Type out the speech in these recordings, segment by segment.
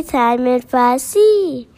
Time Farsi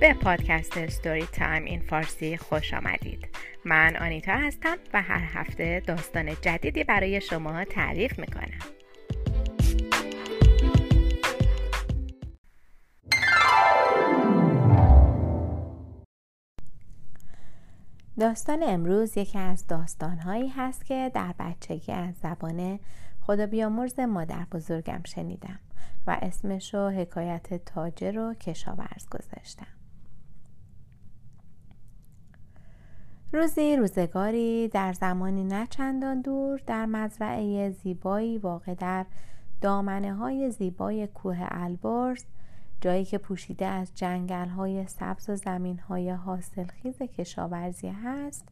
به پادکست Storytime in Farsi خوش آمدید. من آنیتا هستم و هر هفته داستان جدیدی برای شما تعریف می‌کنم. داستان امروز یکی از داستانهایی هست که در بچگی از زبان خدا بیامرز مادر بزرگم شنیدم و اسمش رو حکایت تاجر و کشاورز گذاشتم. روزی روزگاری در زمانی نه چندان دور در مزرعه زیبایی واقع در دامنه های زیبای کوه البرز جایی که پوشیده از جنگل های سبز و زمین های حاصلخیز کشاورزی هست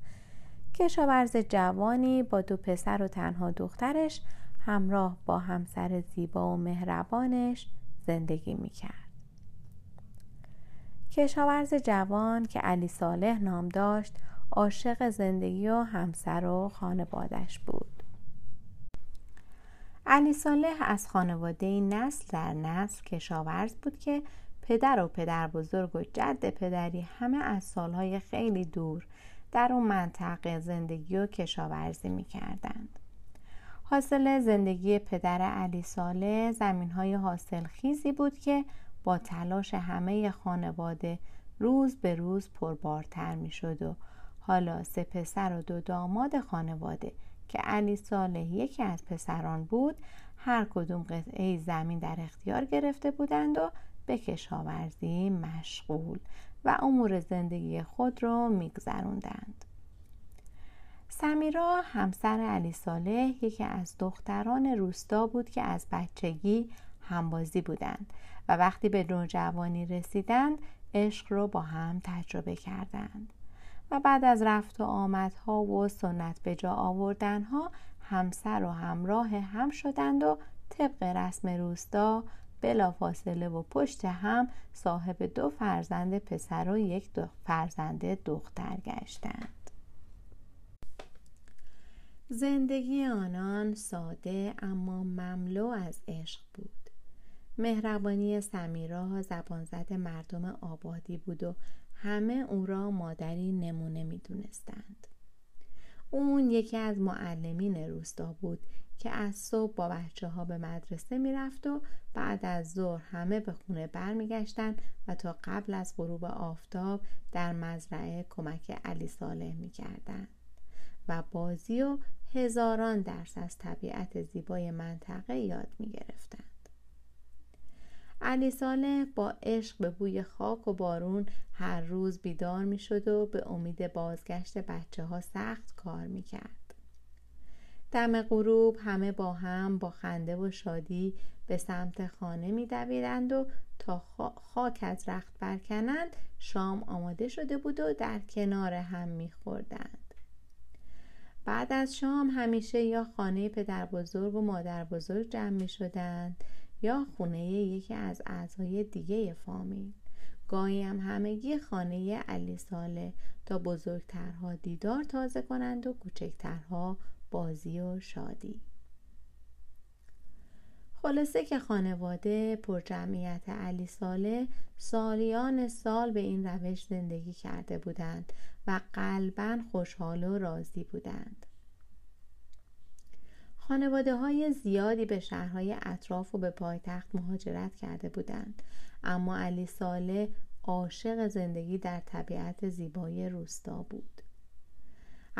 کشاورز جوانی با دو پسر و تنها دخترش همراه با همسر زیبا و مهربانش زندگی می‌کرد کشاورز جوان که علی صالح نام داشت عاشق زندگی و همسر و خانوادش بود علی صالح از خانواده نسل در نسل کشاورز بود که پدر و پدر بزرگ و جد پدری همه از سالهای خیلی دور در اون منطقه زندگی و کشاورزی می کردند. حاصل زندگی پدر علی صالح زمین های حاصل خیزی بود که با تلاش همه خانواده روز به روز پربارتر می شد و حالا سه پسر و دو داماد خانواده که علی صالح یکی از پسران بود هر کدوم قطعه زمین در اختیار گرفته بودند و به کشاورزی مشغول و امور زندگی خود را میگذروندند. سمیرا همسر علی صالح یکی از دختران روستا بود که از بچگی همبازی بودند و وقتی به نوجوانی رسیدند عشق را با هم تجربه کردند. و بعد از رفت و آمدها و سنت به جا آوردنها همسر و همراه هم شدند و طبق رسم روستا بلا فاصله و پشت هم صاحب دو فرزند پسر و یک دو فرزند دختر گشتند. زندگی آنان ساده اما مملو از عشق بود مهربانی سمیرا زبان زد مردم آبادی بود و همه او را مادری نمونه می دونستند. اون یکی از معلمین روستا بود که از صبح با بچه ها به مدرسه می‌رفت و بعد از ظهر همه به خونه برمیگشتن و تا قبل از غروب آفتاب در مزرعه کمک علی صالح می‌کردند و بازی و هزاران درس از طبیعت زیبای منطقه یاد می‌گرفتند علی صالح با عشق به بوی خاک و بارون هر روز بیدار می شد و به امید بازگشت بچه ها سخت کار می کرد. دم غروب همه با هم با خنده و شادی به سمت خانه می دویدند و تا خاک از رخت برکنند شام آماده شده بود و در کنار هم می خوردند. بعد از شام همیشه یا خانه پدر بزرگ و مادر بزرگ جمع می شدند یا خونه یکی از اعضای دیگه فامیل. گاهی هم همگی خانه علی ساله تا بزرگترها دیدار تازه کنند و کوچکترها بازی و شادی. خلاصه که خانواده پر جمعیت علی ساله سالیان سال به این روش زندگی کرده بودند و قلبا خوشحال و راضی بودند. خانواده های زیادی به شهرهای اطراف و به پایتخت مهاجرت کرده بودند اما علی ساله عاشق زندگی در طبیعت زیبای روستا بود.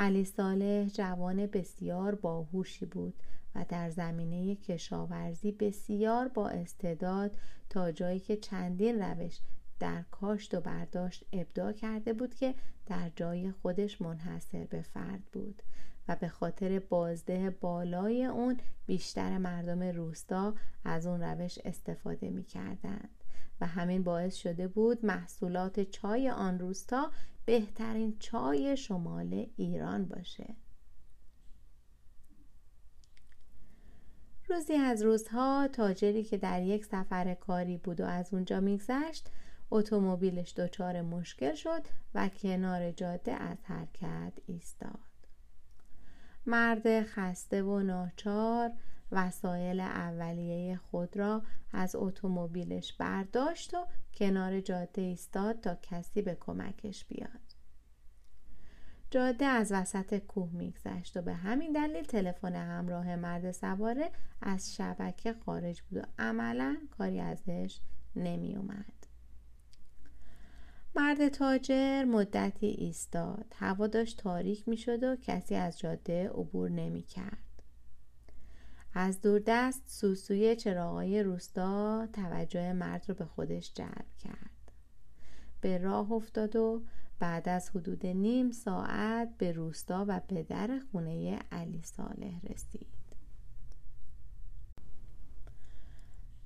علی ساله جوان بسیار باهوشی بود و در زمینه کشاورزی بسیار با استعداد تا جایی که چندین روش در کاشت و برداشت ابداع کرده بود که در جای خودش منحصر به فرد بود و به خاطر بازده بالای اون بیشتر مردم روستا از اون روش استفاده می کردند و همین باعث شده بود محصولات چای آن روستا بهترین چای شمال ایران باشه. روزی از روزها تاجری که در یک سفر کاری بود و از اونجا میگذشت اتومبیلش دچار مشکل شد و کنار جاده از حرکت ایستاد. مرد خسته و ناچار وسایل اولیه خود را از اتومبیلش برداشت و کنار جاده ایستاد تا کسی به کمکش بیاد جاده از وسط کوه میگذشت و به همین دلیل تلفن همراه مرد سواره از شبکه خارج بود و عملا کاری ازش نمی اومد. مرد تاجر مدتی ایستاد هوا داشت تاریک می شد و کسی از جاده عبور نمی کرد. از دست سوسوی چراغای روستا توجه مرد رو به خودش جلب کرد. به راه افتاد و بعد از حدود نیم ساعت به روستا و به در خونه علی صالح رسید.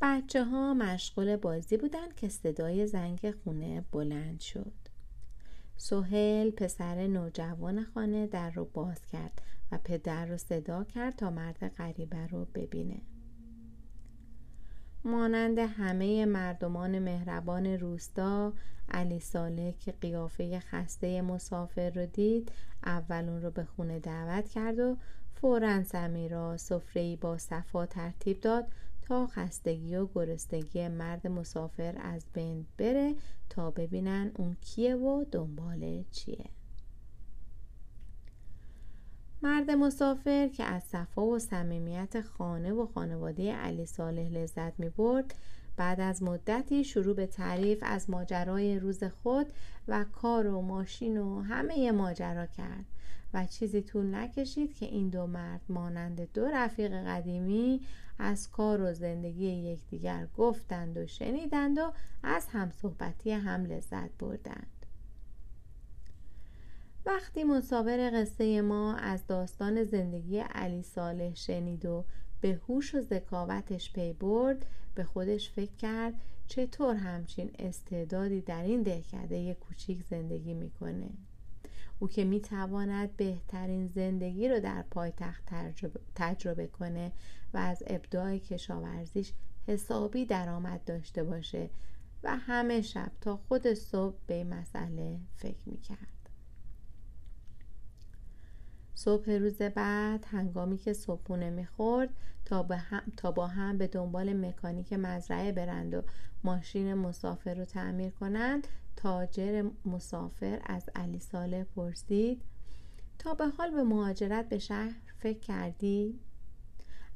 بچه ها مشغول بازی بودند که صدای زنگ خونه بلند شد. سهل پسر نوجوان خانه در رو باز کرد و پدر رو صدا کرد تا مرد غریبه رو ببینه. مانند همه مردمان مهربان روستا علی ساله که قیافه خسته مسافر رو دید اول اون رو به خونه دعوت کرد و فورا سمیرا سفره‌ای با صفا ترتیب داد تا خستگی و گرستگی مرد مسافر از بین بره تا ببینن اون کیه و دنبال چیه. مرد مسافر که از صفا و صمیمیت خانه و خانواده علی صالح لذت می برد بعد از مدتی شروع به تعریف از ماجرای روز خود و کار و ماشین و همه ماجرا کرد. و چیزی طول نکشید که این دو مرد مانند دو رفیق قدیمی از کار و زندگی یکدیگر گفتند و شنیدند و از همصحبتی هم لذت بردند. وقتی مصابر قصه ما از داستان زندگی علی صالح شنید و به هوش و ذکاوتش پی برد به خودش فکر کرد چطور همچین استعدادی در این دهکده کوچیک زندگی می‌کنه. او که می‌تواند بهترین زندگی رو در پایتخت تجربه, تجربه کنه و از ابداع کشاورزیش حسابی درآمد داشته باشه و همه شب تا خود صبح به مسئله فکر می‌کرد. صبح روز بعد هنگامی که صبحونه می‌خورد تا, تا با هم به دنبال مکانیک مزرعه برند و ماشین مسافر رو تعمیر کنند تاجر مسافر از علی ساله پرسید تا به حال به مهاجرت به شهر فکر کردی؟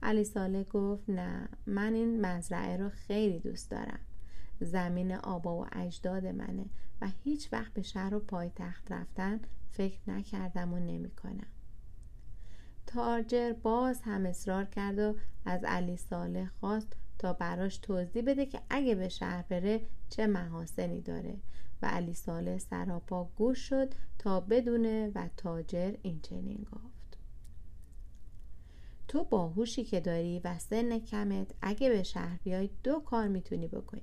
علی ساله گفت نه من این مزرعه رو خیلی دوست دارم زمین آبا و اجداد منه و هیچ وقت به شهر و پایتخت رفتن فکر نکردم و نمی کنم. تاجر باز هم اصرار کرد و از علی صالح خواست تا براش توضیح بده که اگه به شهر بره چه محاسنی داره. و علی صالح سراپا گوش شد تا بدونه و تاجر این چنین گفت. تو باهوشی که داری و سن کمت اگه به شهر بیای دو کار می‌تونی بکنی.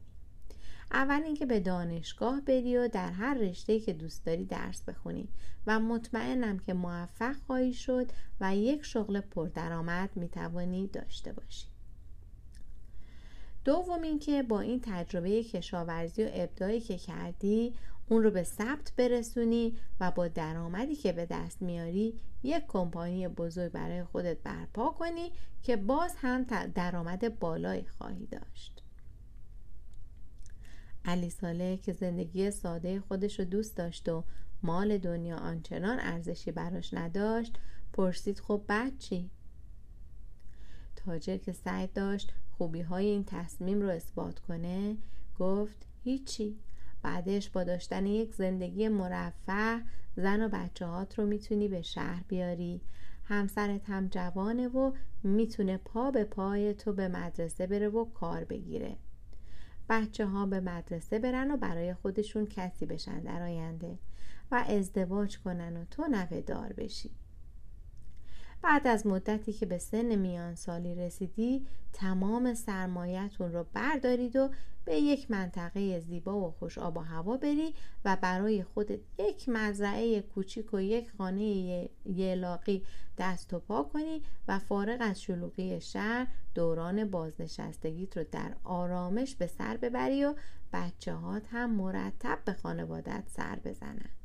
اول اینکه به دانشگاه بری و در هر رشته که دوست داری درس بخونی و مطمئنم که موفق خواهی شد و یک شغل پردرآمد می‌توانی داشته باشی. دوم اینکه با این تجربه کشاورزی و ابداعی که کردی اون رو به ثبت برسونی و با درآمدی که به دست میاری یک کمپانی بزرگ برای خودت برپا کنی که باز هم درآمد بالایی خواهی داشت. علی ساله که زندگی ساده خودش رو دوست داشت و مال دنیا آنچنان ارزشی براش نداشت پرسید خب بعد چی؟ تاجر که سعی داشت خوبی های این تصمیم رو اثبات کنه گفت هیچی. بعدش با داشتن یک زندگی مرفه زن و بچه هات رو می‌تونی به شهر بیاری. همسرت هم جوانه و می‌تونه پا به پای تو به مدرسه بره و کار بگیره. بچه ها به مدرسه برن و برای خودشون کسی بشن در آینده و ازدواج کنن و تو نوه دار بشی. بعد از مدتی که به سن میان سالی رسیدی تمام سرمایتون رو بردارید و به یک منطقه زیبا و خوش آب و هوا بری و برای خودت یک مزرعه کوچیک و یک خانه یلاقی دست و پا کنی و فارغ از شلوغی شهر دوران بازنشستگیت رو در آرامش به سر ببری و بچه هات هم مرتب به خانوادت سر بزنند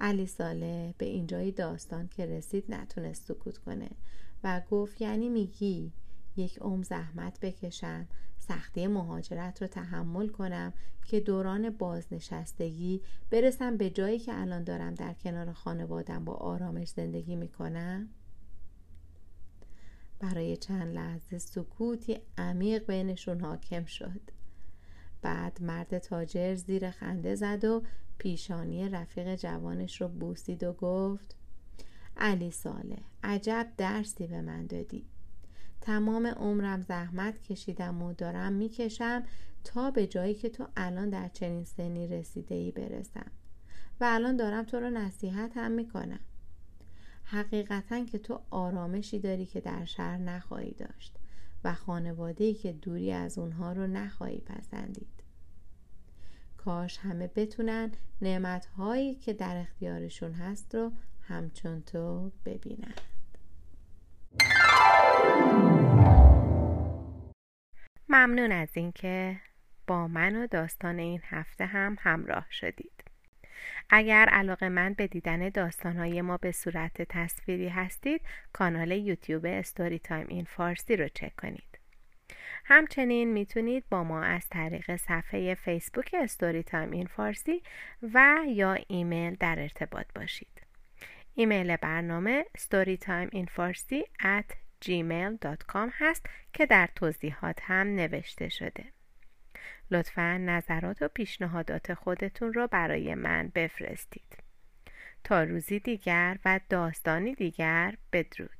علی ساله به اینجای داستان که رسید نتونست سکوت کنه و گفت یعنی میگی یک عمر زحمت بکشم سختی مهاجرت رو تحمل کنم که دوران بازنشستگی برسم به جایی که الان دارم در کنار خانوادم با آرامش زندگی می‌کنم؟ برای چند لحظه سکوتی عمیق بینشون حاکم شد. بعد مرد تاجر زیر خنده زد و پیشانی رفیق جوانش رو بوسید و گفت علی ساله عجب درسی به من دادی. تمام عمرم زحمت کشیدم و دارم می‌کشم تا به جایی که تو الان در چنین سنی رسیده ای برسم و الان دارم تو رو نصیحت هم می‌کنم. حقیقتا که تو آرامشی داری که در شهر نخواهی داشت و خانواده‌ای که دوری از اونها رو نخواهی پسندید. کاش همه بتونن نعمتهایی که در اختیارشون هست رو همچون تو ببینند ممنون از اینکه با من و داستان این هفته هم همراه شدید. اگر علاقه‌مند به دیدن داستانهای ما به صورت تصویری هستید کانال یوتیوب Storytime in Farsi رو چک کنید. همچنین می‌تونید با ما از طریق صفحه فیسبوک Storytime in Farsi و یا ایمیل در ارتباط باشید. ایمیل برنامه storytimeinfarsi at gmail.com هست که در توضیحات هم نوشته شده. لطفا نظرات و پیشنهادات خودتون رو برای من بفرستید. تا روزی دیگر و داستانی دیگر بدرود.